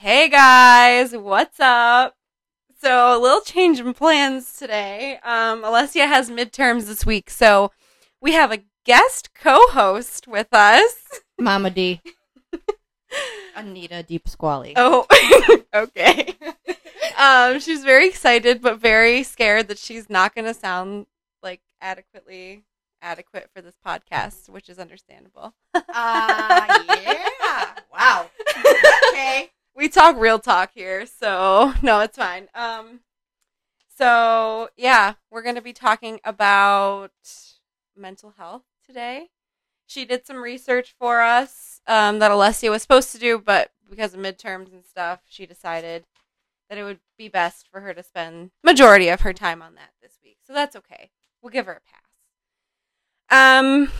Hey guys, what's up? So a little change in plans today. Um, Alessia has midterms this week, so we have a guest co-host with us. Mama D. Anita Deep Squally. Oh, okay. Um, she's very excited, but very scared that she's not going to sound like adequately adequate for this podcast, which is understandable. Ah, yeah. Wow. Okay. We talk real talk here, so no, it's fine. Um, so yeah, we're gonna be talking about mental health today. She did some research for us um, that Alessia was supposed to do, but because of midterms and stuff, she decided that it would be best for her to spend majority of her time on that this week. So that's okay. We'll give her a pass. Um,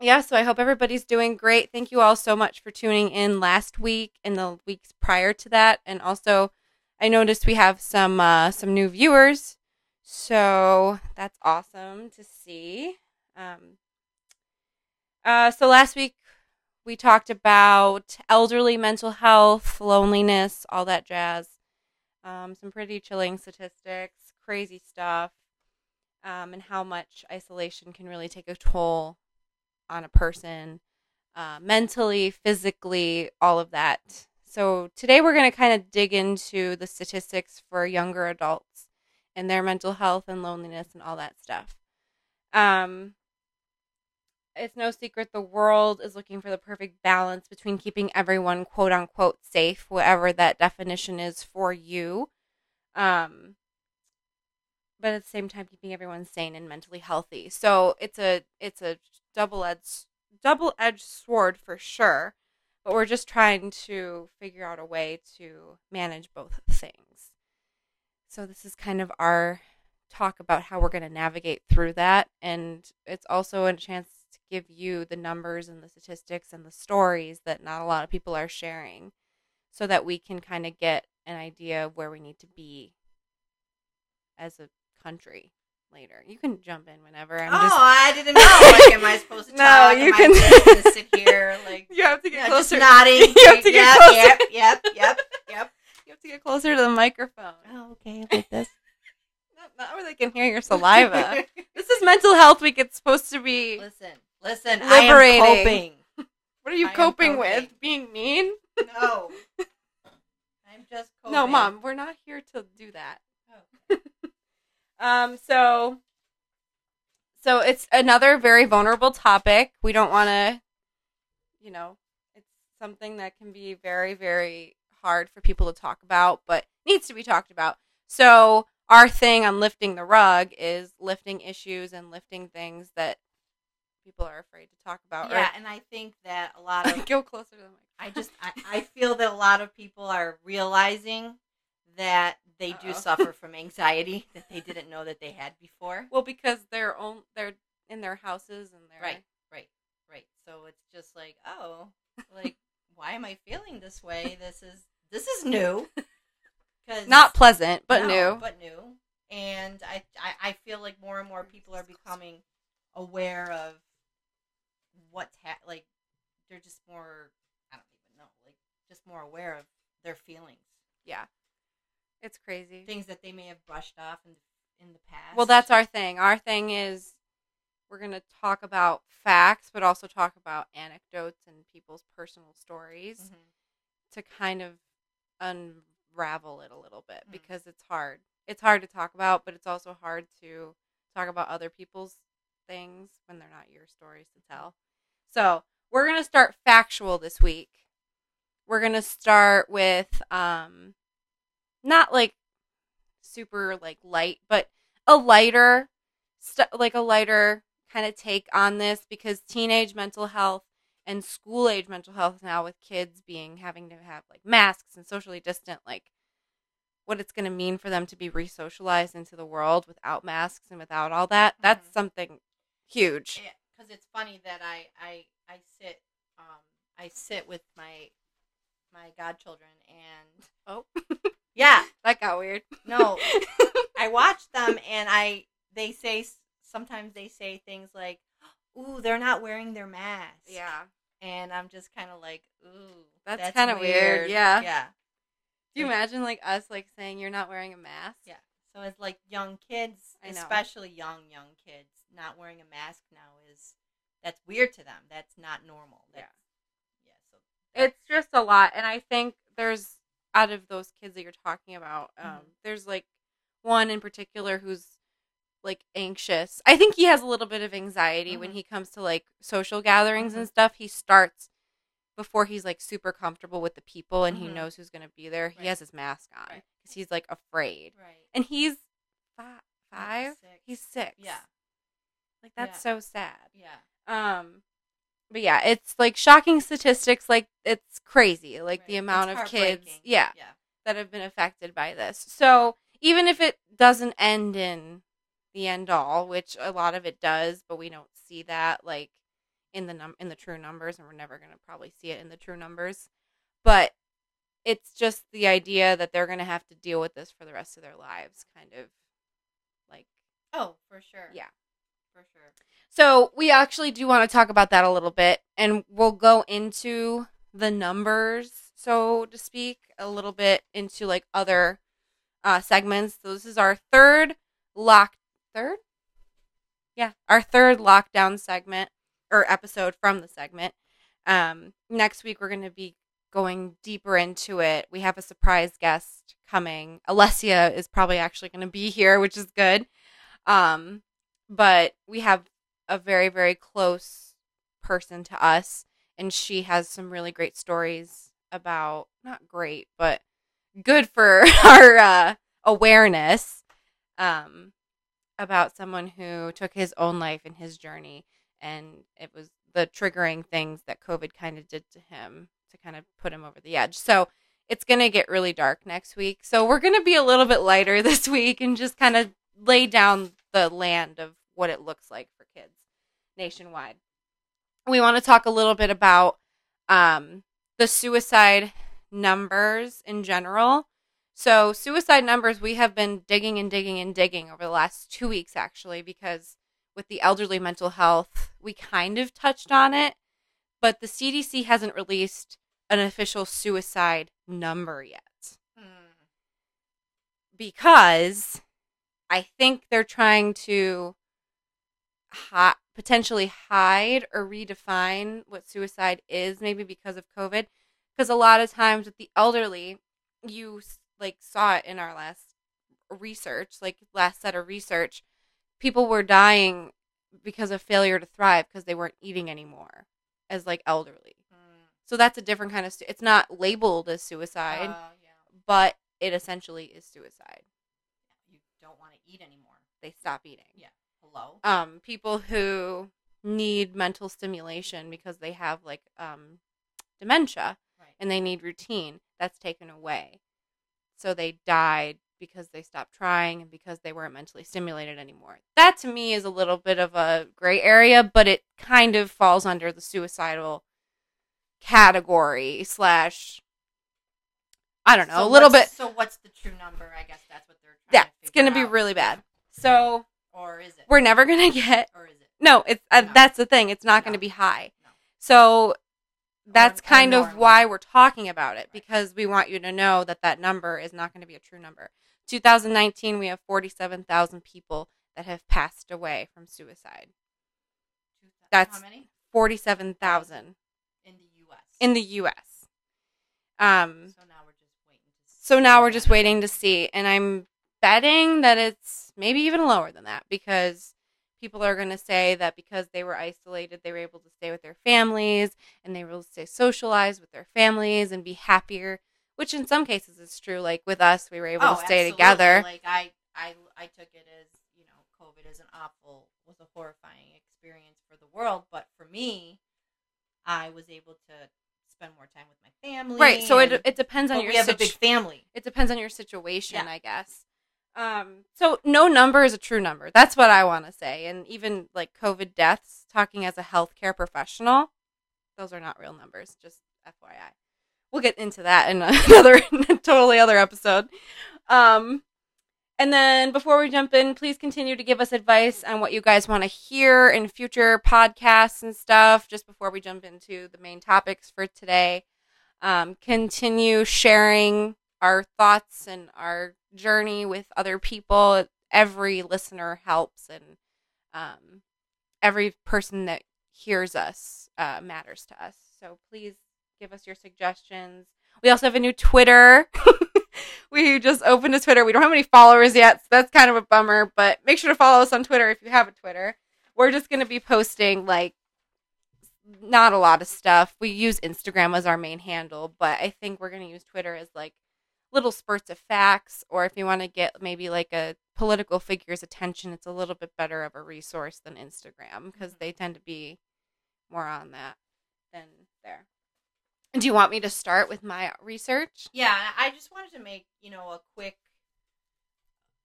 yeah, so I hope everybody's doing great. Thank you all so much for tuning in last week and the weeks prior to that. And also, I noticed we have some uh, some new viewers, so that's awesome to see. Um, uh, so last week we talked about elderly mental health, loneliness, all that jazz. Um, some pretty chilling statistics, crazy stuff, um, and how much isolation can really take a toll on a person uh, mentally, physically, all of that. So today we're going to kind of dig into the statistics for younger adults and their mental health and loneliness and all that stuff. Um, it's no secret the world is looking for the perfect balance between keeping everyone quote unquote safe, whatever that definition is for you. Um, but at the same time keeping everyone sane and mentally healthy. So it's a it's a double edged double edged sword for sure. But we're just trying to figure out a way to manage both things. So this is kind of our talk about how we're going to navigate through that and it's also a chance to give you the numbers and the statistics and the stories that not a lot of people are sharing so that we can kind of get an idea of where we need to be as a country later. You can jump in whenever. I'm oh, just I didn't know. Like, am I supposed to No, talk? you am can- I sit here, like, you have to get you know, just closer. nodding. You have to get yep, closer. Yep, yep, yep, yep. You have to get closer to the microphone. Oh, okay, like this. Not, not where they can hear your saliva. this is mental health week. It's supposed to be. listen, listen. Liberating. I am coping. What are you coping coping. with? Being mean? No, I'm just coping. No, mom, we're not here to do that. Um, so, so it's another very vulnerable topic. We don't want to, you know, it's something that can be very, very hard for people to talk about, but needs to be talked about. So, our thing on lifting the rug is lifting issues and lifting things that people are afraid to talk about. Yeah, and I think that a lot Or, of go closer to the mic. I just I, I feel that a lot of people are realizing that they do Uh-oh. suffer from anxiety that they didn't know that they had before. Well, because they're own, they're in their houses and they're Right, right, right. So it's just like, oh, like why am I feeling this way? This is this is new. Cause not pleasant, but no, new. but new. And I, I I feel like more and more people are becoming aware of what's ha- like they're just more I don't even know like just more aware of their feelings, yeah, it's crazy. things that they may have brushed off in in the past. Well, that's our thing. Our thing is we're going to talk about facts, but also talk about anecdotes and people's personal stories Mhm. to kind of unravel it a little bit Mhm. because it's hard. It's hard to talk about, but it's also hard to talk about other people's things when they're not your stories to tell. So, we're going to start factual this week. We're going to start with um not like super like light, but a lighter st- like a lighter kind of take on this because teenage mental health and school age mental health now with kids being having to have like masks and socially distant like what it's going to mean for them to be resocialized into the world without masks and without all that that's Mhm. something huge because it's funny that I I I sit um I sit with my my godchildren and oh yeah that got weird no I watch them and I they say sometimes they say things like ooh they're not wearing their mask yeah and I'm just kind of like ooh That's kinda weird, yeah. yeah Do you imagine like us like saying you're not wearing a mask? Yeah. So it's like young kids, especially young young kids, not wearing a mask now is that's weird to them. That's not normal. Yeah. Yeah. So It's just a lot, and I think there's out of those kids that you're talking about, um, Mhm. there's like one in particular who's like anxious. I think he has a little bit of anxiety when Mhm. he comes to like social gatherings and Mhm. stuff. He starts before he's like super comfortable with the people and he Mhm. knows who's going to be there. He has his mask on Right. because he's like afraid, right. and he's fi- five. Six. He's six. Yeah. like that's Yeah. so sad. Yeah. Um, but yeah, it's like shocking statistics. Like it's crazy, like the amount It's of kids, yeah, Yeah. that have been affected by this. So even if it doesn't end in the end all, which a lot of it does, but we don't see that like in the num in the true numbers, and we're never gonna probably see it in the true numbers. But it's just the idea that they're gonna have to deal with this for the rest of their lives, kind of like Oh, for sure. Yeah. For sure. So we actually do want to talk about that a little bit, and we'll go into the numbers, so to speak, a little bit into like other uh, segments. So this is our third lock, third, yeah, our third lockdown segment or episode from the segment. Um, next week we're going to be going deeper into it. We have a surprise guest coming. Alessia is probably actually going to be here, which is good. Um, but we have a very very close person to us and she has some really great stories about not great but good for our uh, awareness um, about someone who took his own life in his journey and it was the triggering things that covid kind of did to him to kind of put him over the edge. So it's going to get really dark next week. So we're going to be a little bit lighter this week and just kind of lay down the land of what it looks like nationwide. We want to talk a little bit about um, the suicide numbers in general. So, suicide numbers, we have been digging and digging and digging over the last two weeks, actually, because with the elderly mental health, we kind of touched on it, but the CDC hasn't released an official suicide number yet Hmm. because I think they're trying to hi- potentially hide or redefine what suicide is, maybe because of COVID. Because a lot of times with the elderly, you like saw it in our last research, like last set of research, people were dying because of failure to thrive because they weren't eating anymore as like elderly. Hmm. So that's a different kind of. Su- it's not labeled as suicide, Uh, yeah. but it essentially is suicide. You don't want to eat anymore. They stop eating. Yeah. Hello. um, people who need mental stimulation because they have like um, dementia Right. and they need routine that's taken away so they died because they stopped trying and because they weren't mentally stimulated anymore that to me is a little bit of a gray area but it kind of falls under the suicidal category slash i don't know So a little bit So what's the true number? I guess that's what they're. Trying yeah to it's gonna be really bad so Or is it? we're never gonna get Or is it? no, it's uh, No. that's the thing. It's not going to be high. No. So that's or kind of why we're talking about it Right. because we want you to know that that number is not going to be a true number. 2019, we have 47,000 people that have passed away from suicide. That's- how many 47,000 in the U.S. in the U.S. Um, So now we're just waiting to. See so now we're just waiting to see, and I'm betting that it's maybe even lower than that because people are going to say that because they were isolated, they were able to stay with their families and they were able to stay socialized with their families and be happier. Which in some cases is true. Like with us, we were able Oh, to stay absolutely. together. Like I, I, I took it as you know, COVID is an awful, was a horrifying experience for the world, but for me, I was able to spend more time with my family. right. So it it depends on your we have a big family. it depends on your situation, Yeah. I guess. Um, so no number is a true number. That's what I want to say. And even like COVID deaths, talking as a healthcare professional, those are not real numbers. Just FYI. We'll get into that in another totally other episode. Um, and then before we jump in, please continue to give us advice on what you guys want to hear in future podcasts and stuff. Just before we jump into the main topics for today, um, continue sharing our thoughts and our journey with other people. Every listener helps, and um, every person that hears us uh, matters to us. So please give us your suggestions. We also have a new Twitter. we just opened a Twitter. We don't have any followers yet, so that's kind of a bummer. But make sure to follow us on Twitter if you have a Twitter. We're just going to be posting like not a lot of stuff. We use Instagram as our main handle, but I think we're going to use Twitter as like little spurts of facts, or if you want to get maybe like a political figure's attention, it's a little bit better of a resource than Instagram because mm-hmm. they tend to be more on that than there. Do you want me to start with my research? Yeah, I just wanted to make, you know, a quick,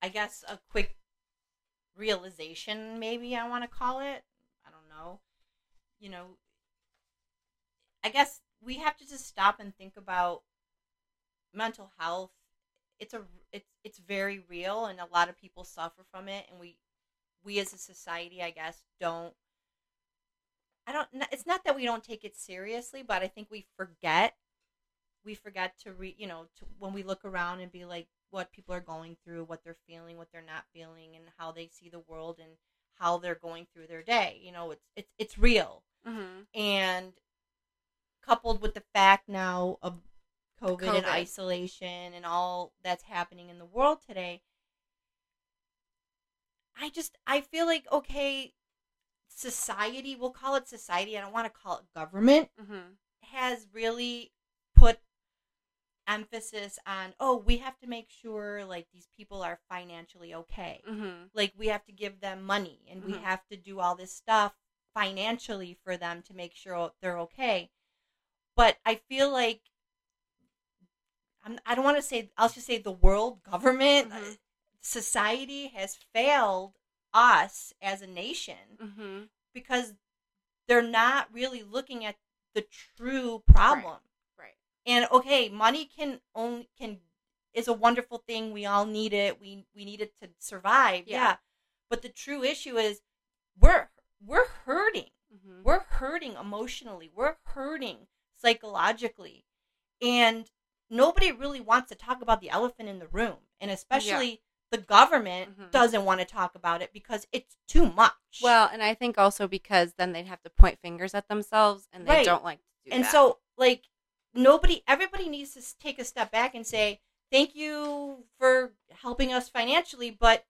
I guess, a quick realization, maybe I want to call it. I don't know. You know, I guess we have to just stop and think about mental health. It's a it's it's very real and a lot of people suffer from it and we we as a society, I guess, don't I don't it's not that we don't take it seriously, but I think we forget we forget to re, you know, to, when we look around and be like what people are going through, what they're feeling, what they're not feeling and how they see the world and how they're going through their day. You know, it's it's it's real. Mm-hmm. And coupled with the fact now of COVID, and isolation and all that's happening in the world today, I just I feel like okay, society, we'll call it society, I don't want to call it government, Mm-hmm. has really put emphasis on oh, we have to make sure like these people are financially okay. Mm-hmm. Like we have to give them money and we Mhm. have to do all this stuff financially for them to make sure they're okay. But I feel like I'm, I don't want to say I'll just say the world government Mhm. uh, society has failed us as a nation Mm-hmm. because they're not really looking at the true problem. Right. And okay, money can only can is a wonderful thing. We all need it. We we need it to survive. Yeah. Yeah. But the true issue is we're we're hurting. Mm-hmm. We're hurting emotionally. We're hurting psychologically. And nobody really wants to talk about the elephant in the room. And especially the government Mhm. doesn't want to talk about it because it's too much. Well, and I think also because then they'd have to point fingers at themselves, and they Right. don't like to do that. and that. so like nobody everybody needs to take a step back and say thank you for helping us financially but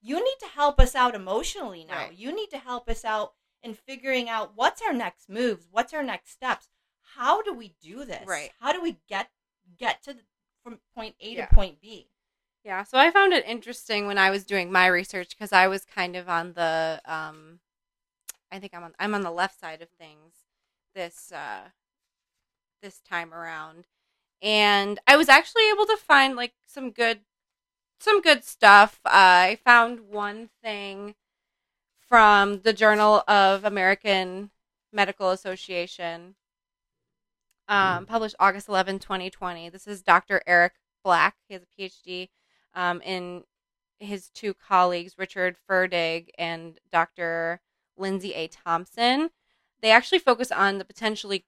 you need to help us out emotionally now Right. you need to help us out in figuring out what's our next moves what's our next steps how do we do this Right. how do we get get to the, from point a Yeah. to point b Yeah, so I found it interesting when I was doing my research because I was kind of on the um I think I'm on I'm on the left side of things this uh this time around. And I was actually able to find like some good some good stuff. Uh, I found one thing from the Journal of American Medical Association um, published August 11, 2020. This is Dr. Erik Black. He has a PhD um, in his two colleagues, Richard Ferdig and Dr. Lindsay A. Thompson. They actually focus on the potentially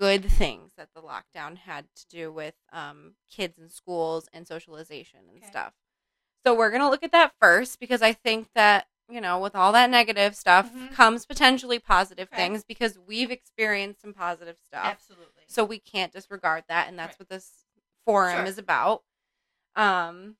good things that the lockdown had to do with um, kids in schools and socialization and Okay. stuff. So we're going to look at that first because I think that, you know, with all that negative stuff Mhm. comes potentially positive Okay. things because we've experienced some positive stuff. absolutely So we can't disregard that, and that's Right. what this forum Sure. is about. Um,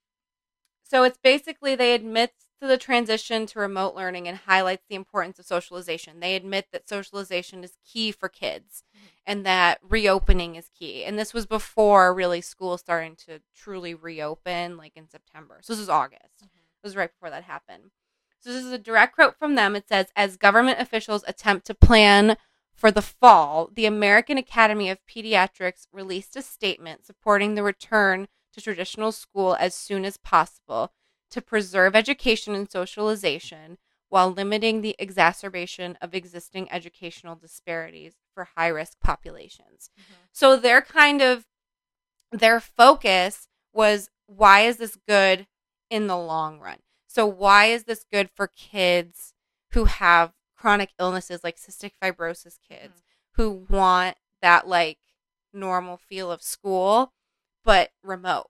so it's basically they admit to the transition to remote learning and highlights the importance of socialization. They admit that socialization is key for kids, Mhm. and that reopening is key. And this was before really school starting to truly reopen, like in September. So this is August. Mhm. It was right before that happened. So this is a direct quote from them. It says, "As government officials attempt to plan for the fall, the American Academy of Pediatrics released a statement supporting the return to traditional school as soon as possible to preserve education and socialization while limiting the exacerbation of existing educational disparities for high risk populations. Mhm. So their kind of their focus was why is this good in the long run? So why is this good for kids who have chronic illnesses like cystic fibrosis kids who want that like normal feel of school but remote?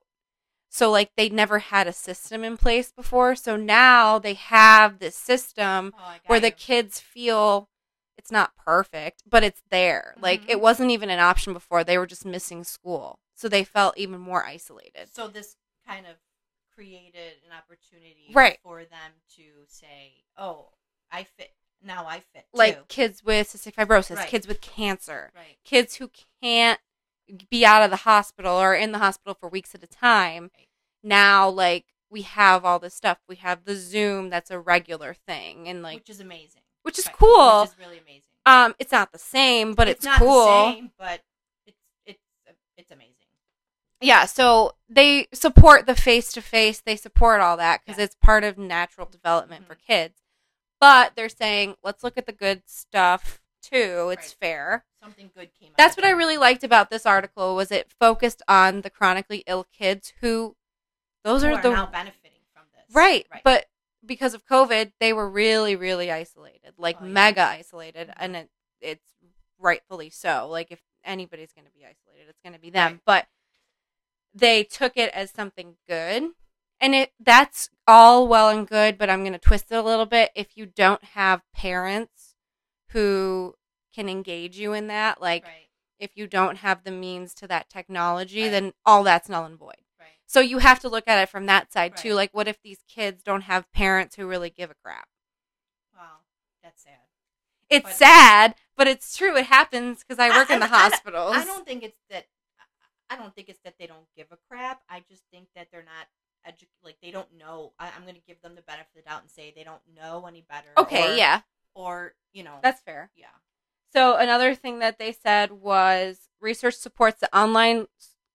So like they never had a system in place before. So now they have this system Oh, where the kids feel it's not perfect, but it's there. Like Mhm. it wasn't even an option before. They were just missing school. So they felt even more isolated. So this kind of created an opportunity Right. for them to say, "Oh, I fit. Now I fit." Like too." kids with cystic fibrosis, Right. kids with cancer, right, kids who can't be out of the hospital or in the hospital for weeks at a time. Right. Now like we have all this stuff. We have the Zoom that's a regular thing and like which is amazing. which is cool. Which is really amazing. um it's not the same, but it's, not cool. the same, but it's it's it's amazing. Yeah so they support the face to face they support all that because Yeah. it's part of natural development for Mhm. kids but they're saying let's look at the good stuff too it's Right. fair Something good came. out that's what i really liked about this article was it focused on the chronically ill kids who those Who are the now benefiting from this. right, Right. but because of covid they were really really isolated like Oh, yeah. mega isolated Mhm. and it, it's rightfully so like if anybody's going to be isolated it's going to be them Right. but they took it as something good and it that's all well and good but i'm going to twist it a little bit if you don't have parents who can engage you in that like right, if you don't have the means to that technology Right. then all that's null and void right. so you have to look at it from that side too. Like, what if these kids don't have parents who really give a crap? Wow, that's sad. It's But- sad, but it's true. It happens because I I- work in the I- I- hospitals. I don't think it's that. I don't think it's that they don't give a crap. I just think that they're not edu- like they don't know. I, I'm going to give them the benefit of the doubt and say they don't know any better. okay, or, yeah, Or you know, that's fair. yeah. So another thing that they said was research supports that online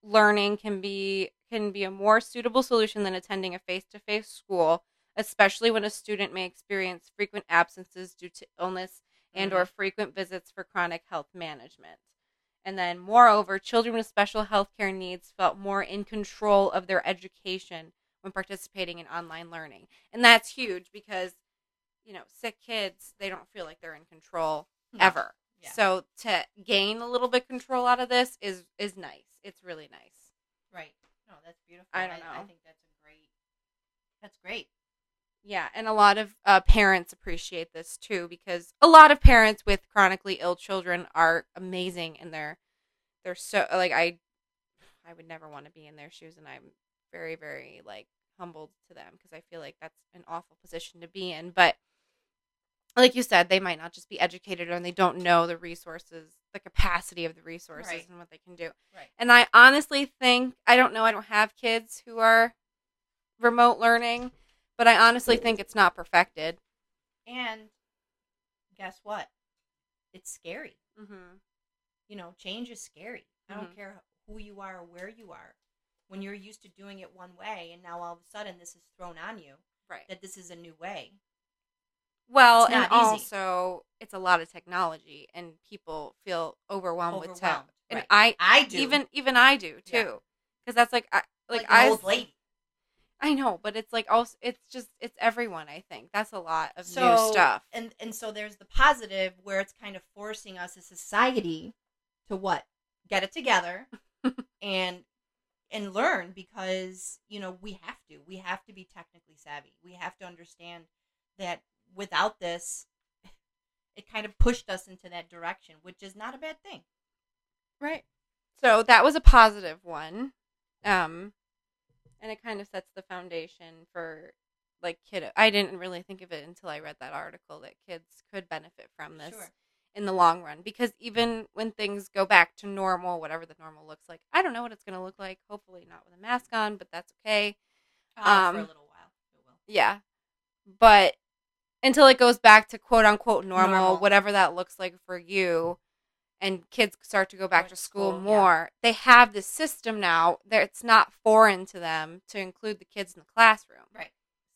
learning can be can be a more suitable solution than attending a face-to-face school, especially when a student may experience frequent absences due to illness and or mm-hmm. frequent visits for chronic health management. And then moreover, children with special health care needs felt more in control of their education when participating in online learning. And that's huge because you know, sick kids, they don't feel like they're in control No. ever. Yeah. So to gain a little bit control out of this is is nice. It's really nice. Right. No, that's beautiful. I don't know. I know. think that's a great. That's great. Yeah, and a lot of uh, parents appreciate this too because a lot of parents with chronically ill children are amazing and they're they're so like I I would never want to be in their shoes and I'm very very like humbled to them because I feel like that's an awful position to be in but like you said they might not just be educated and they don't know the resources the capacity of the resources Right. and what they can do Right. and I honestly think I don't know I don't have kids who are remote learning but I honestly think it's not perfected. And guess what? It's scary. Mm-hmm. You know, change is scary. I don't care who you are or where you are. When you're used to doing it one way, and now all of a sudden this is thrown on you Right. that this is a new way. Well, and easy. also it's a lot of technology, and people feel overwhelmed, with tech. Overwhelmed, And. I I do. even even I do too, because that's like I like, like, I old lady. I know, but it's like also it's just it's everyone. I think that's a lot of so, new stuff. And and so there's the positive where it's kind of forcing us as society to what? Get it together and and learn because, you know, we have to. We have to be technically savvy. We have to understand that without this it kind of pushed us into that direction, which is not a bad thing. Right. So that was a positive one. Um and it kind of sets the foundation for like kid I didn't really think of it until I read that article that kids could benefit from this Sure. in the long run because even when things go back to normal, whatever the normal looks like, I don't know what it's going to look like. Hopefully not with a mask on, but that's okay. Uh, for Um, a little while. It will. Yeah. But until it goes back to quote unquote normal, Normal. whatever that looks like for you, and kids start to go back to school, school, yeah. more, they have this system now that it's not foreign to them to include the kids in the classroom. Right.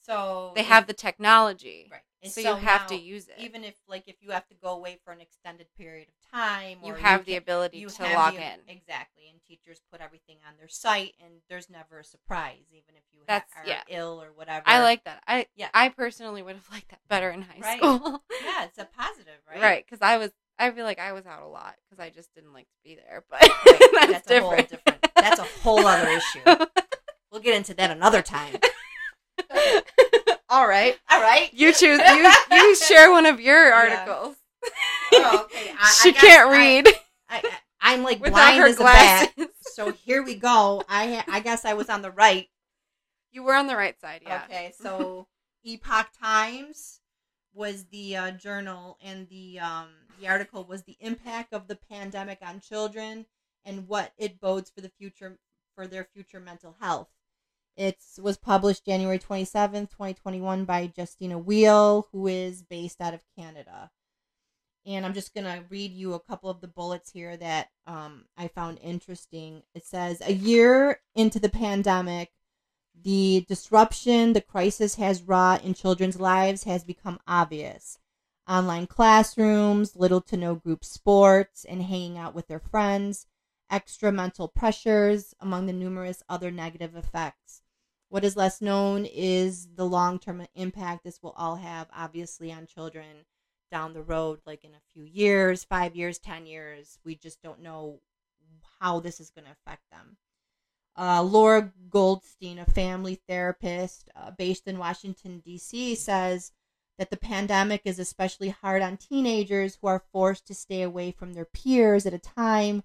So They have the technology. right. And So, you have to use it. even if like if you have to go away for an extended period of time you have the can- ability to log the- in. exactly and teachers put everything on their site and there's never a surprise even if you ha- That's- are yeah. ill or whatever I like that. I Yeah. I personally would have liked that better in high Right. school. yeah it's a positive right right? Because I was, I feel like I was out a lot because I just didn't like to be there. But Right. that's, that's, a whole different. different that's a whole other issue we'll get into that another time. All right. All right. You choose. You you share one of your Yeah. articles. Oh, okay. I, she I can't read I, I, am like without blind as a bat. So here we go. I I guess I was on the right. You were on the right side, yeah. Okay, so Epoch Times was the uh, journal, and the um, the article was the impact of the pandemic on children and what it bodes for the future for their future mental health. It was published January twenty seventh, twenty twenty one, by Justina Wheel, who is based out of Canada. And I'm just gonna read you a couple of the bullets here that um, I found interesting. It says a year into the pandemic, the disruption the crisis has wrought in children's lives has become obvious. Online classrooms, little to no group sports, and hanging out with their friends, extra mental pressures, among the numerous other negative effects. What is less known is the long term impact this will all have, obviously, on children down the road, like in a few years, five years, ten years. We just don't know how this is going to affect them. Uh, Laura Goldstein, a family therapist uh, based in Washington, D.C., says that the pandemic is especially hard on teenagers who are forced to stay away from their peers at a time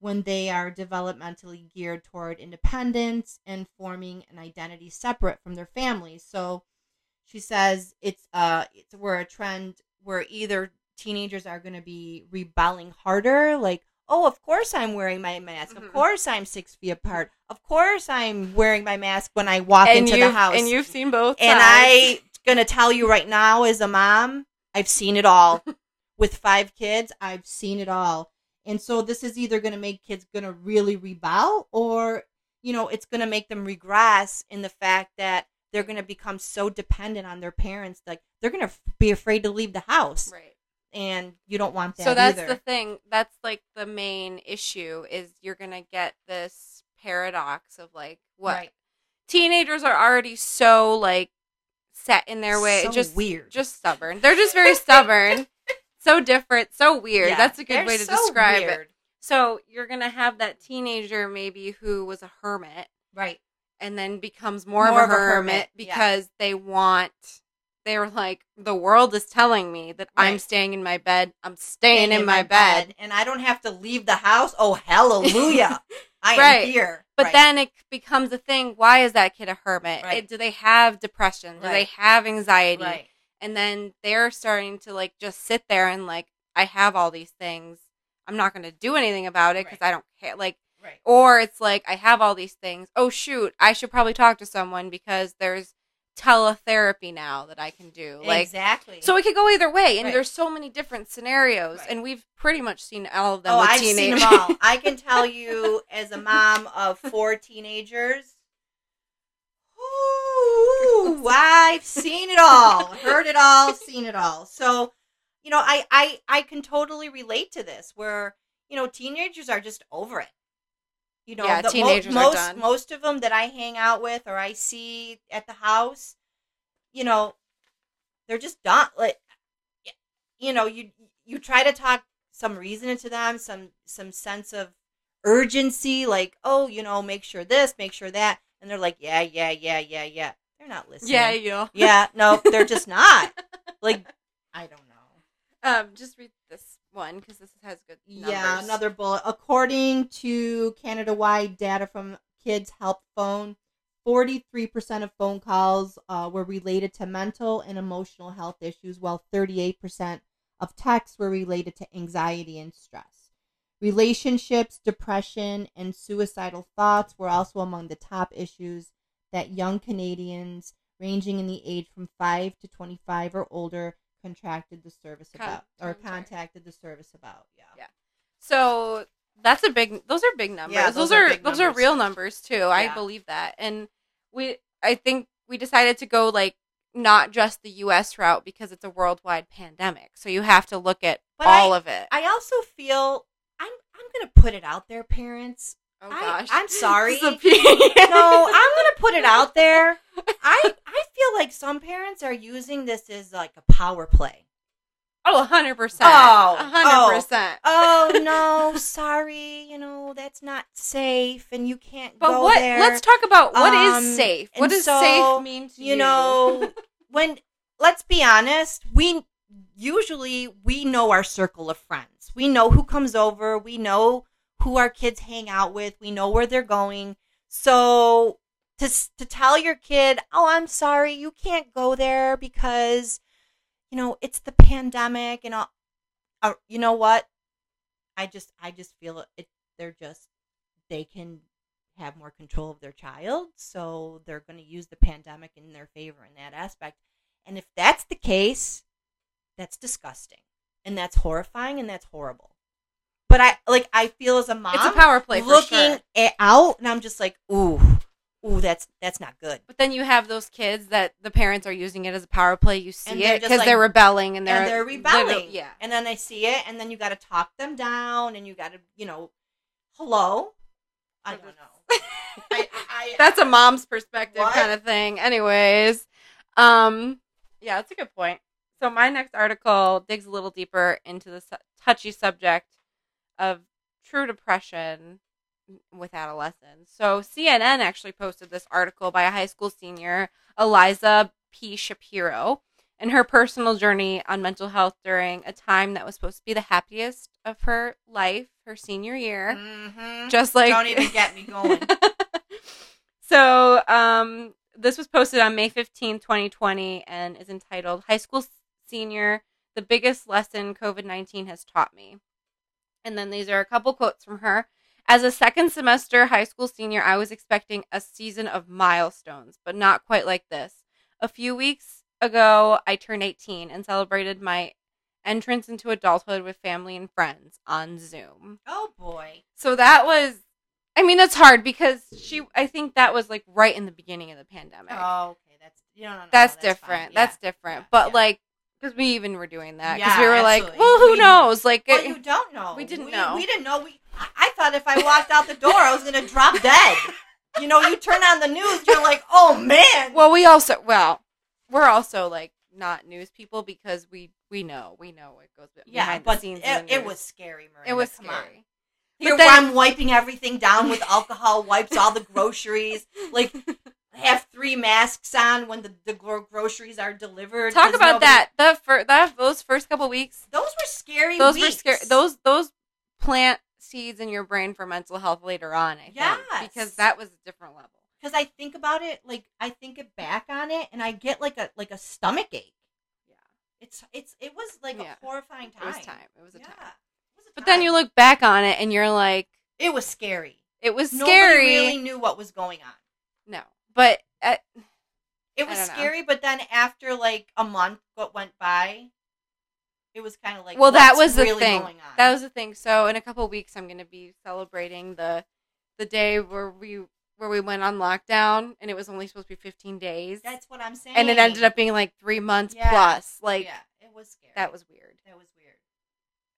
when they are developmentally geared toward independence and forming an identity separate from their families. So she says it's uh it's we're a trend where either teenagers are going to be rebelling harder, like oh, of course I'm wearing my mask. Mhm. Of course I'm six feet apart. Of course I'm wearing my mask when I walk And into the house. and you've seen both. And sides. I gonna tell you right now, as a mom, I've seen it all. With five kids, I've seen it all. And so this is either gonna make kids gonna really rebel, or you know, it's gonna make them regress in the fact that they're gonna become so dependent on their parents, like they're gonna f- be afraid to leave the house, right. And you don't want that. so that's either. the thing that's like the main issue is you're gonna get this paradox of like what Right. teenagers are already so like set in their way So just weird. just stubborn they're just very stubborn so different so weird Yeah, that's a good way to so describe it so you're gonna have that teenager maybe who was a hermit Right. and then becomes more, More of a hermit, yeah. because they want they were like the world is telling me that i'm staying in my bed i'm staying, in, my, bed. and I don't have to leave the house. Oh, hallelujah! I am Right. here. But Right. then it becomes a thing. Why is that kid a hermit? Right. It- do they have depression? Do they have anxiety? right, And then they're starting to like just sit there and like, I have all these things. I'm not going to do anything about it because Right. I don't care. Like, right, or it's like, I have all these things. Oh, shoot. I should probably talk to someone because there's teletherapy now that I can do. Like, exactly. so it could go either way. And Right. there's so many different scenarios. Right. And we've pretty much seen all of them oh, I've seen them all. I can tell you, as a mom of four teenagers, ooh, I've seen it all, heard it all, seen it all. So, you know, I, I, I can totally relate to this. Where you know, teenagers are just over it. You know, Yeah, the, teenagers are most done. most of them that I hang out with or I see at the house, you know, they're just done. Like, you know, you you try to talk some reason into them, some some sense of urgency, like, oh, you know, make sure this, make sure that, and they're like, yeah, yeah, yeah, yeah, yeah. They're not listening. yeah, you yeah, no, they're just not. Like, I don't know. Um, just read this one because this has good numbers. Yeah, another bullet. According to Canada wide data from Kids Help Phone, 43% of phone calls uh, were related to mental and emotional health issues, while 38% of texts were related to anxiety and stress. Relationships, depression, and suicidal thoughts were also among the top issues that young Canadians, ranging in the age from 5 to 25 or older, contracted the service Con- about or contacted the service about. Yeah. Yeah. So that's a big. Those are big numbers. Yeah, those, those are are, those are real numbers too. I believe that, and we. I think we decided to go like not just the U.S. route because it's a worldwide pandemic. So you have to look at But all I- of it. I also feel I'm I'm gonna put it out there, parents. Oh I- gosh, I'm sorry. This is a P- No, I'm gonna put it out there. I I feel like some parents are using this as like a power play. Oh, 100%. Oh, 100%. oh no, sorry, you know that's not safe, and you can't But go what? there. Let's talk about what is Um, safe. and What does so, safe mean to you? you know when let's be honest we usually we know our circle of friends we know who comes over we know who our kids hang out with. We know where they're going. So to to tell your kid oh i'm sorry you can't go there because you know it's the pandemic and all uh, you know what? I just i just feel it, they're just they can have more control of their child so they're going to use the pandemic in their favor in that aspect. And if that's the case that's disgusting and that's horrifying and that's horrible but i like i feel as a mom it's a power play looking sure. it out and i'm just like ooh ooh that's that's not good But then you have those kids that the parents are using it as a power play. You see it because like- they're rebelling and they're and they're rebelling Yeah. and then I see it and then you got to talk them down and you got to you know hello i don't know I, I, That's a mom's perspective What? kind of thing. Anyways, um, yeah, that's a good point. So my next article digs a little deeper into the su- touchy subject of true depression with adolescents. So CNN actually posted this article by a high school senior, Eliza P. Shapiro, and her personal journey on mental health during a time that was supposed to be the happiest of her life, her senior year. Mhm. Just like don't even get me going so um, this was posted on May 15, 2020, and is entitled High School Senior The Biggest Lesson COVID 19 Has Taught Me. And then these are a couple quotes from her. As a second semester high school senior, I was expecting a season of milestones, but not quite like this. A few weeks ago, I turned 18 and celebrated my entrance into adulthood with family and friends on Zoom. oh boy So that was, I mean, that's hard because she, I think that was like right in the beginning of the pandemic. oh okay that's you know no, no, that's, fine. different. Yeah. That's different. Yeah, But yeah. like, because we even were doing that because Yeah, we were like, well, who We- knows? Like, well it- you don't know we didn't we, know. we didn't know we I, thought if i walked out the door i was gonna drop dead you know you turn on the news you're like oh man well, we also, well, we're also like not news people because we we know we know what goes yeah behind but the scenes. it, the it was scary Miranda. it was Come on. scary. Here But where then- I'm wiping everything down with alcohol wipes, all the groceries. Like, have three masks on when the, the groceries are delivered. Talk about nobody- that. The fir- that those first couple weeks, Those were scary. those were scary. Those those plant seeds in your brain for mental health later on. I think, because that was a different level. because I think about it, like I think it back on it, and I get like a like a stomach ache. Yeah. It's it's it was like Yeah. a horrifying time. It was time. It was a Yeah. time. Was a But then you look back on it and you're like, It was scary. it was scary. Nobody really knew what was going on. No, but uh, It was scary, but then after like a month what went by, it was kind of like well, that was the really thing. going on? That was the thing. So in a couple weeks, I'm going to be celebrating the the day where we where we went on lockdown, and it was only supposed to be 15 days, That's what I'm saying. and it ended up being like three months Yeah. plus. Like yeah, it was scary. that was weird. that was weird.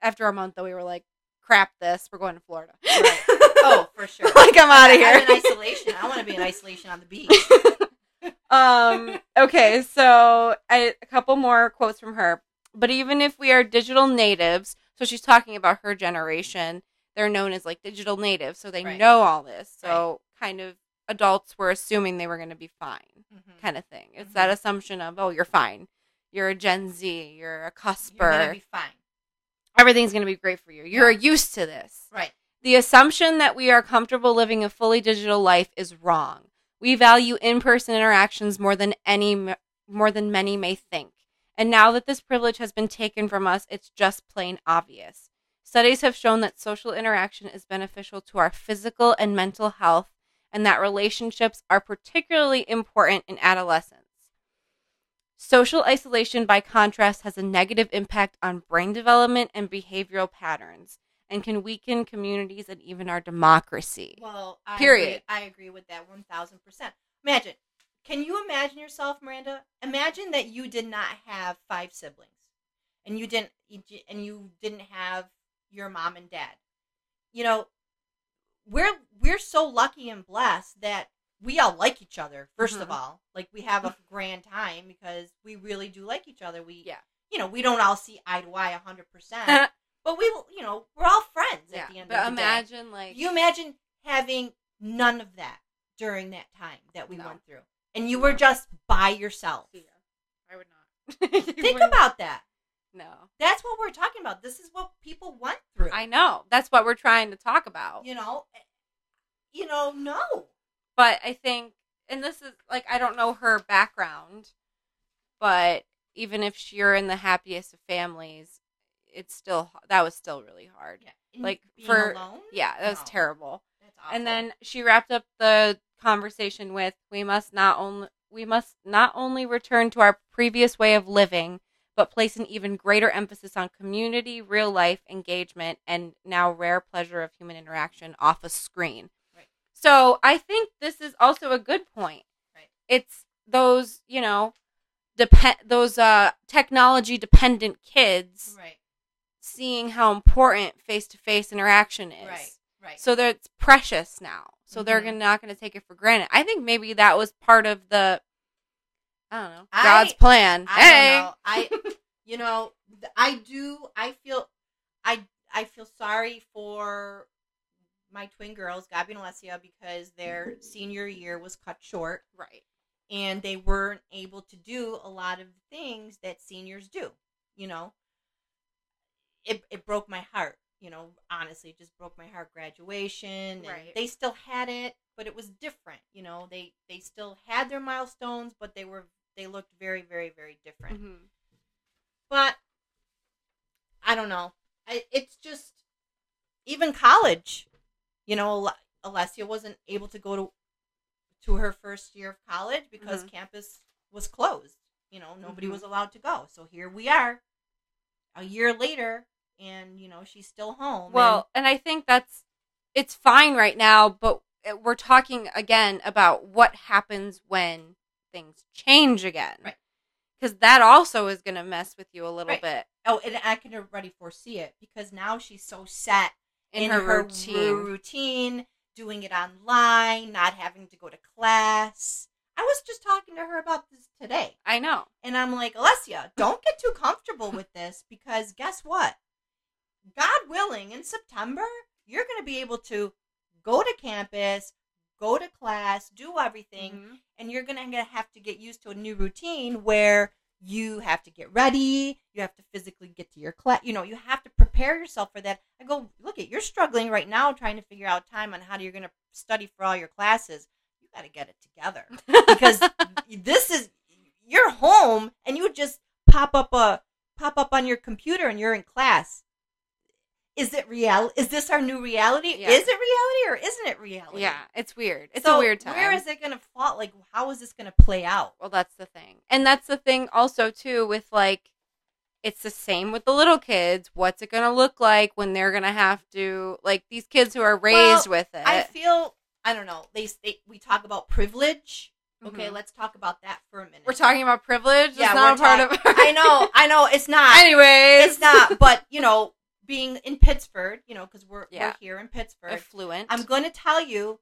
After a month, though, we were like, "Crap, this. We're going to Florida." Right. Oh, for sure. like I'm out of I'm in here. isolation. I want to be in isolation on the beach. um okay so I, a couple more quotes from her but even if we are digital natives so she's talking about her generation they're known as like digital natives so they Right. know all this so kind of adults were assuming they were going to be fine Mhm. kind of thing it's Mhm. that assumption of oh you're fine you're a gen z you're a cusper You're gonna be fine. everything's going to be great for you you're Yeah. used to this Right. The assumption that we are comfortable living a fully digital life is wrong. We value in-person interactions more than any more than many may think. And now that this privilege has been taken from us, it's just plain obvious. Studies have shown that social interaction is beneficial to our physical and mental health and that relationships are particularly important in adolescence. Social isolation, by contrast, has a negative impact on brain development and behavioral patterns and can weaken communities and even our democracy. Well, I Period. Agree, I agree with that one thousand percent. Imagine. Can you imagine yourself, Miranda? Imagine that you did not have five siblings, and you didn't, and you didn't have your mom and dad. You know, we're we're so lucky and blessed that we all like each other. 1st of Mhm. all, like we have a grand time because we really do like each other. We Yeah. you know, we don't all see eye to eye hundred percent, but we, you know, we're all friends yeah. at the end But of the day. But imagine like You imagine having none of that during that time that we No. went through, and you were just by yourself. I would not. Think about that. No. That's what we're talking about. This is what people went through. I know. That's what we're trying to talk about. You know, eh, you know, no. But I think, and this is like, I don't know her background, but even if you're in the happiest of families, it's still, that was still really hard. Yeah. Like, for- alone. Yeah, that was terrible. And then she wrapped up the conversation with we must not only we must not only return to our previous way of living but place an even greater emphasis on community real life engagement and now rare pleasure of human interaction off a screen Right. so i think this is also a good point Right. it's those you know depend those uh technology dependent kids right, seeing how important face-to-face interaction is right, right. so that it's precious now. So they're Mhm. gonna, not going to take it for granted. I think maybe that was part of the, I don't know, I- God's plan. I hey, know. I, you know, I do. I feel, I, I feel sorry for my twin girls, Gabby and Alessia, because their senior year was cut short right? and they weren't able to do a lot of things that seniors do. You know, it it broke my heart. You know, honestly, just broke my heart. Graduation, and Right. they still had it, but it was different. You know, they they still had their milestones, but they were they looked very, very, very different. Mhm. But I don't know. I, it's just even college. You know, Alessia wasn't able to go to to her first year of college because Mhm. campus was closed. You know, nobody Mhm. was allowed to go. So here we are, a year later, and you know she's still home. Well, and I think that's it's fine right now, but eh, we're talking again about what happens when things change again, Right. Because that also is going to mess with you a little Right. bit oh, and I can already foresee it because now she's so set in, her, routine. routine, doing it online, not having to go to class. I was just talking to her about this today. I know. And I'm like, Alessia, don't get too comfortable with this because guess what? God willing, in September, you're going to be able to go to campus, go to class, do everything, Mhm. and you're going to have to get used to a new routine where you have to get ready, you have to physically get to your class, you know, you have to prepare yourself for that. I go, look at you're struggling right now trying to figure out time on how you're going to study for all your classes. You got to get it together because this is you're home and you just pop up a pop up on your computer and you're in class. Is it real? Is this our new reality? Yeah. Is it reality or isn't it reality? yeah, it's weird. It's So a weird time. Where is it going to fall? Like, how is this going to play out? Well, that's the thing. And that's the thing also too with like it's the same with the little kids. What's it going to look like when they're going to have to like these kids who are raised Well, with it? I feel I don't know. They, they we talk about privilege. Okay, Mhm. let's talk about that for a minute. We're talking about privilege. Yeah, it's not we're a part talk- of I know, I know. It's not. Anyways, it's not. But you know, being in Pittsburgh, you know, because we're Yeah. we're here in Pittsburgh. affluent. I'm going to tell you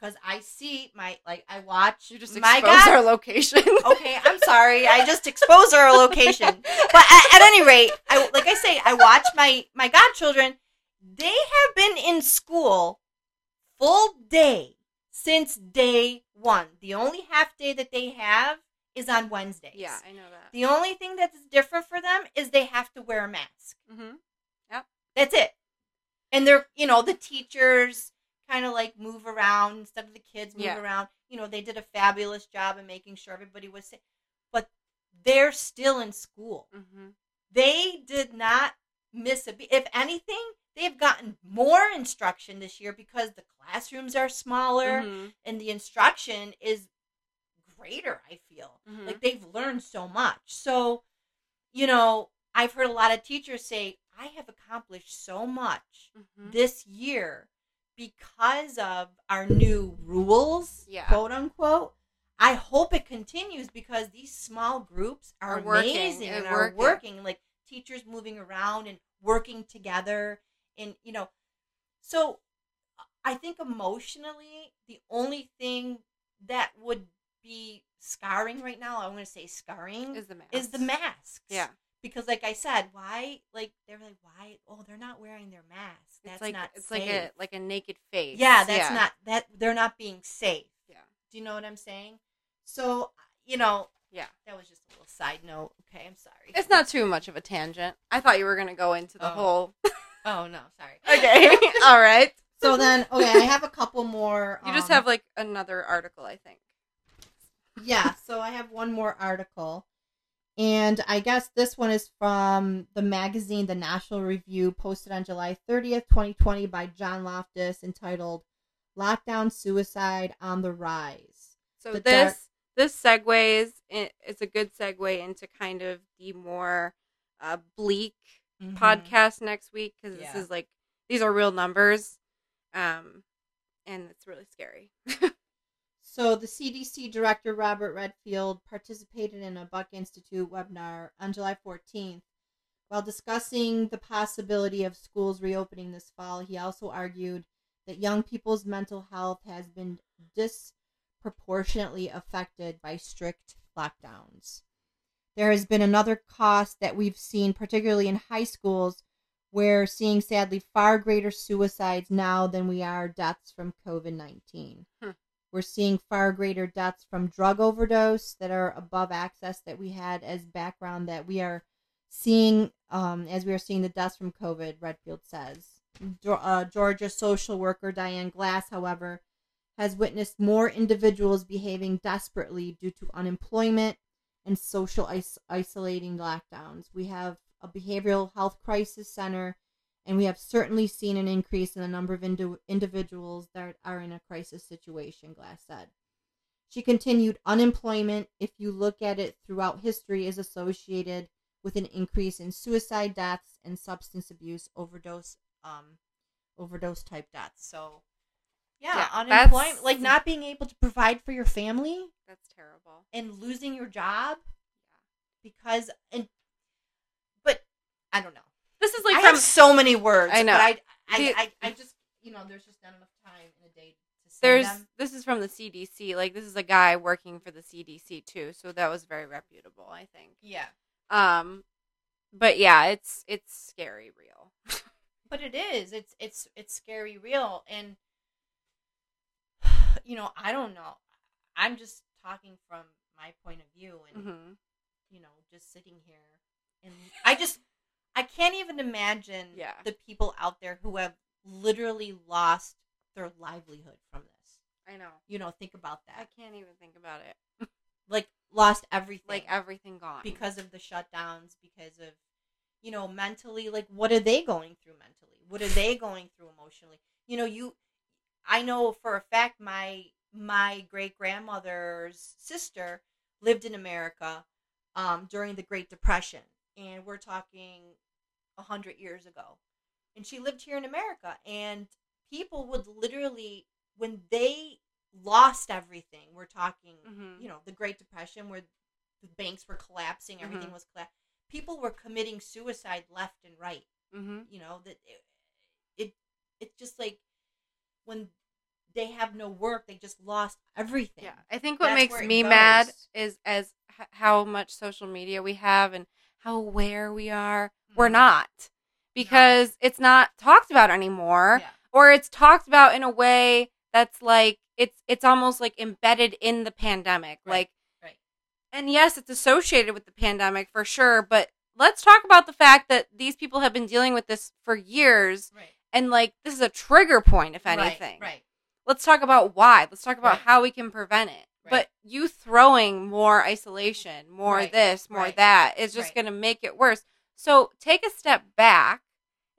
because I see my like I watch. you just my expose God. our location. Okay, I'm sorry. I just exposed our location. But at, at any rate, I like I say, I watch my my godchildren. They have been in school full day since day one. The only half day that they have is on Wednesdays. yeah, I know that. The only thing that's different for them is they have to wear a mask. hmm That's it. And they're, you know, the teachers kind of like move around instead of the kids move Yeah. around. You know, they did a fabulous job in making sure everybody was safe. But they're still in school. hmm They did not miss a beat. If anything, they've gotten more instruction this year because the classrooms are smaller Mhm. and the instruction is greater, I feel. Mhm. Like they've learned so much. So, you know, I've heard a lot of teachers say, I have accomplished so much Mhm. this year because of our new rules, Yeah. quote unquote. I hope it continues because these small groups are, Are working, amazing and are working. working. Like teachers moving around and working together, and you know, so I think emotionally, the only thing that would be scarring right now, I want to say scarring, Is the mask? is the masks. Yeah. Because like I said, why like they're like why oh they're not wearing their mask. That's it's like not it's safe. like a like a naked face. Yeah, that's not that they're not being safe. Yeah. Do you know what I'm saying? So, you know, Yeah. that was just a little side note. Okay, I'm sorry. It's not too much of a tangent. I thought you were gonna go into the Oh. whole. Oh, no, sorry. Okay, all right. So then, okay, I have a couple more. You just um, have like another article, I think. yeah, so I have one more article. And I guess this one is from the magazine The National Review, posted on July 30th, 2020, by John Loftus, entitled Lockdown Suicide on the Rise. So The this dark- this segues. it- It's a good segue into kind of the more uh, bleak podcast next week because Yeah. this is like these are real numbers, um, and it's really scary. So, the CDC director, Robert Redfield, participated in a Buck Institute webinar on July 14th. While discussing the possibility of schools reopening this fall, he also argued that young people's mental health has been disproportionately affected by strict lockdowns. There has been another cost that we've seen, particularly in high schools, we're seeing sadly far greater suicides now than we are deaths from COVID 19. Hmm. We're seeing far greater deaths from drug overdose that are above access that we had as background that we are seeing um, as we are seeing the deaths from COVID, Redfield says. Uh, Georgia social worker Diane Glass, however, has witnessed more individuals behaving desperately due to unemployment and social is- isolating lockdowns. We have a behavioral health crisis center, and we have certainly seen an increase in the number of indi- individuals that are in a crisis situation, Glass said. She continued, unemployment, if you look at it throughout history, is associated with an increase in suicide deaths and substance abuse overdose um overdose type deaths. So yeah, Yeah, unemployment like not being able to provide for your family That's terrible. and losing your job because and but I don't know. This is like I from have so many words. I know. But I, I, The- I, I just you know, there's just not enough time in a day to say there's them. this is from the CDC. Like this is a guy working for the CDC too, so that was very reputable, I think. Yeah. Um, but yeah, it's it's scary real. But it is. It's it's it's scary real and you know, I don't know. I'm just talking from my point of view and hmm you know, just sitting here and I just I can't even imagine Yeah. the people out there who have literally lost their livelihood from this. I know. You know, think about that. I can't even think about it. Like lost everything. Like everything gone because of the shutdowns, because of you know, mentally like what are they going through mentally? What are they going through emotionally? You know, you I know for a fact my my great grandmother's sister lived in America um, during the Great Depression, and we're talking a hundred years ago, and she lived here in America, and people would literally when they lost everything, we're talking, Mhm. you know, the Great Depression where the banks were collapsing, everything Mhm. was collapsing. People were committing suicide left and right hmm you know that it, it it's just like when they have no work they just lost everything Yeah, I think what That's makes me mad is as h- how much social media we have and how aware we are. We're Mhm. not because it's not talked about anymore, yeah or it's talked about in a way that's like it's it's almost like embedded in the pandemic, Right, like right. And yes, it's associated with the pandemic for sure, but let's talk about the fact that these people have been dealing with this for years, right and like this is a trigger point, if right, anything right let's talk about why. Let's talk about Right. how we can prevent it. Right. But you throwing more isolation, more Right. this, more Right. that is just going to make it worse. So take a step back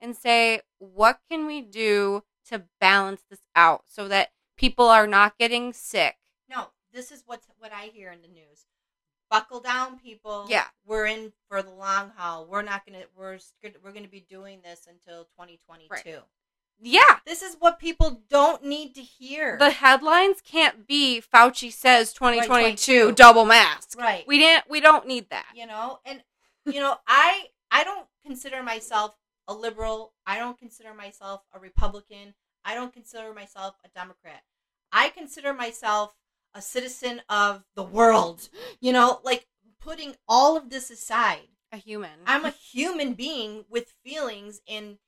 and say, what can we do to balance this out so that people are not getting sick? no this is what's what i hear in the news buckle down people Yeah. we're in for the long haul we're not gonna we're we're gonna be doing this until 2022 Yeah. this is what people don't need to hear The headlines can't be Fauci says 2022 2022. double mask. right We didn't we don't need that. you know and you know i i don't consider myself a liberal i don't consider myself a republican i don't consider myself a democrat i consider myself a citizen of the world you know like putting all of this aside a human. I'm a human being with feelings and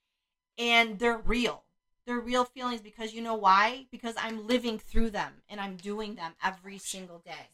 and they're real. They're real feelings because you know why? Because I'm living through them and I'm doing them every single day.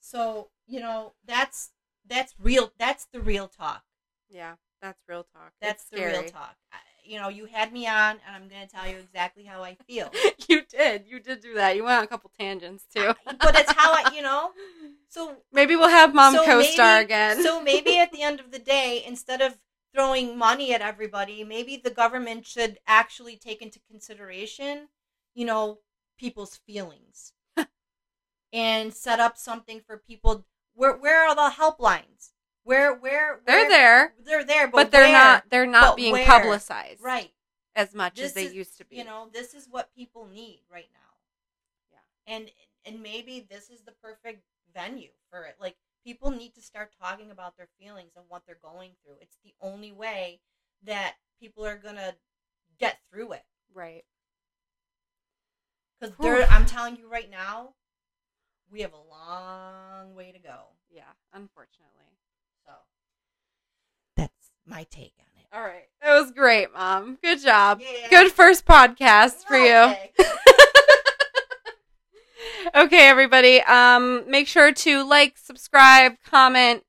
So, you know, that's that's real that's the real talk. yeah, that's real talk. That's It's the real talk. I, you know, you had me on and I'm going to tell you exactly how I feel. you did. You did do that. You went on a couple tangents too. but it's how I, you know. So Maybe we'll have mom so co-star maybe- again. So maybe at the end of the day, instead of throwing money at everybody, maybe the government should actually take into consideration, you know, people's feelings and set up something for people. Where where are the helplines? Where where, they're there, They're there, but, but, they're where? not. They're not But being where? publicized right. as much This as they is- used to be. You know, this is what people need right now. Yeah. And and maybe this is the perfect venue for it. Like people need to start talking about their feelings and what they're going through. It's the only way that people are going to get through it. right. Cuz there I'm telling you right now, we have a long way to go. Yeah. Unfortunately. So that's my take on it. All right. That was great, mom. Good job. Yeah. Good first podcast for you. Okay. everybody. Um, make sure to like, subscribe, comment.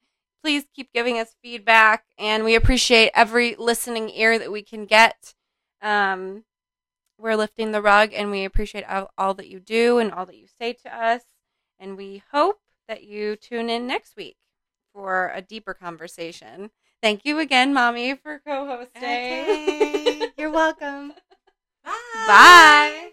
Please keep giving us feedback, and we appreciate every listening ear that we can get. Um, we're lifting the rug, and we appreciate all, all that you do and all that you say to us. And we hope that you tune in next week for a deeper conversation. Thank you again, mommy, for co-hosting. Okay. You're welcome. Bye. Bye.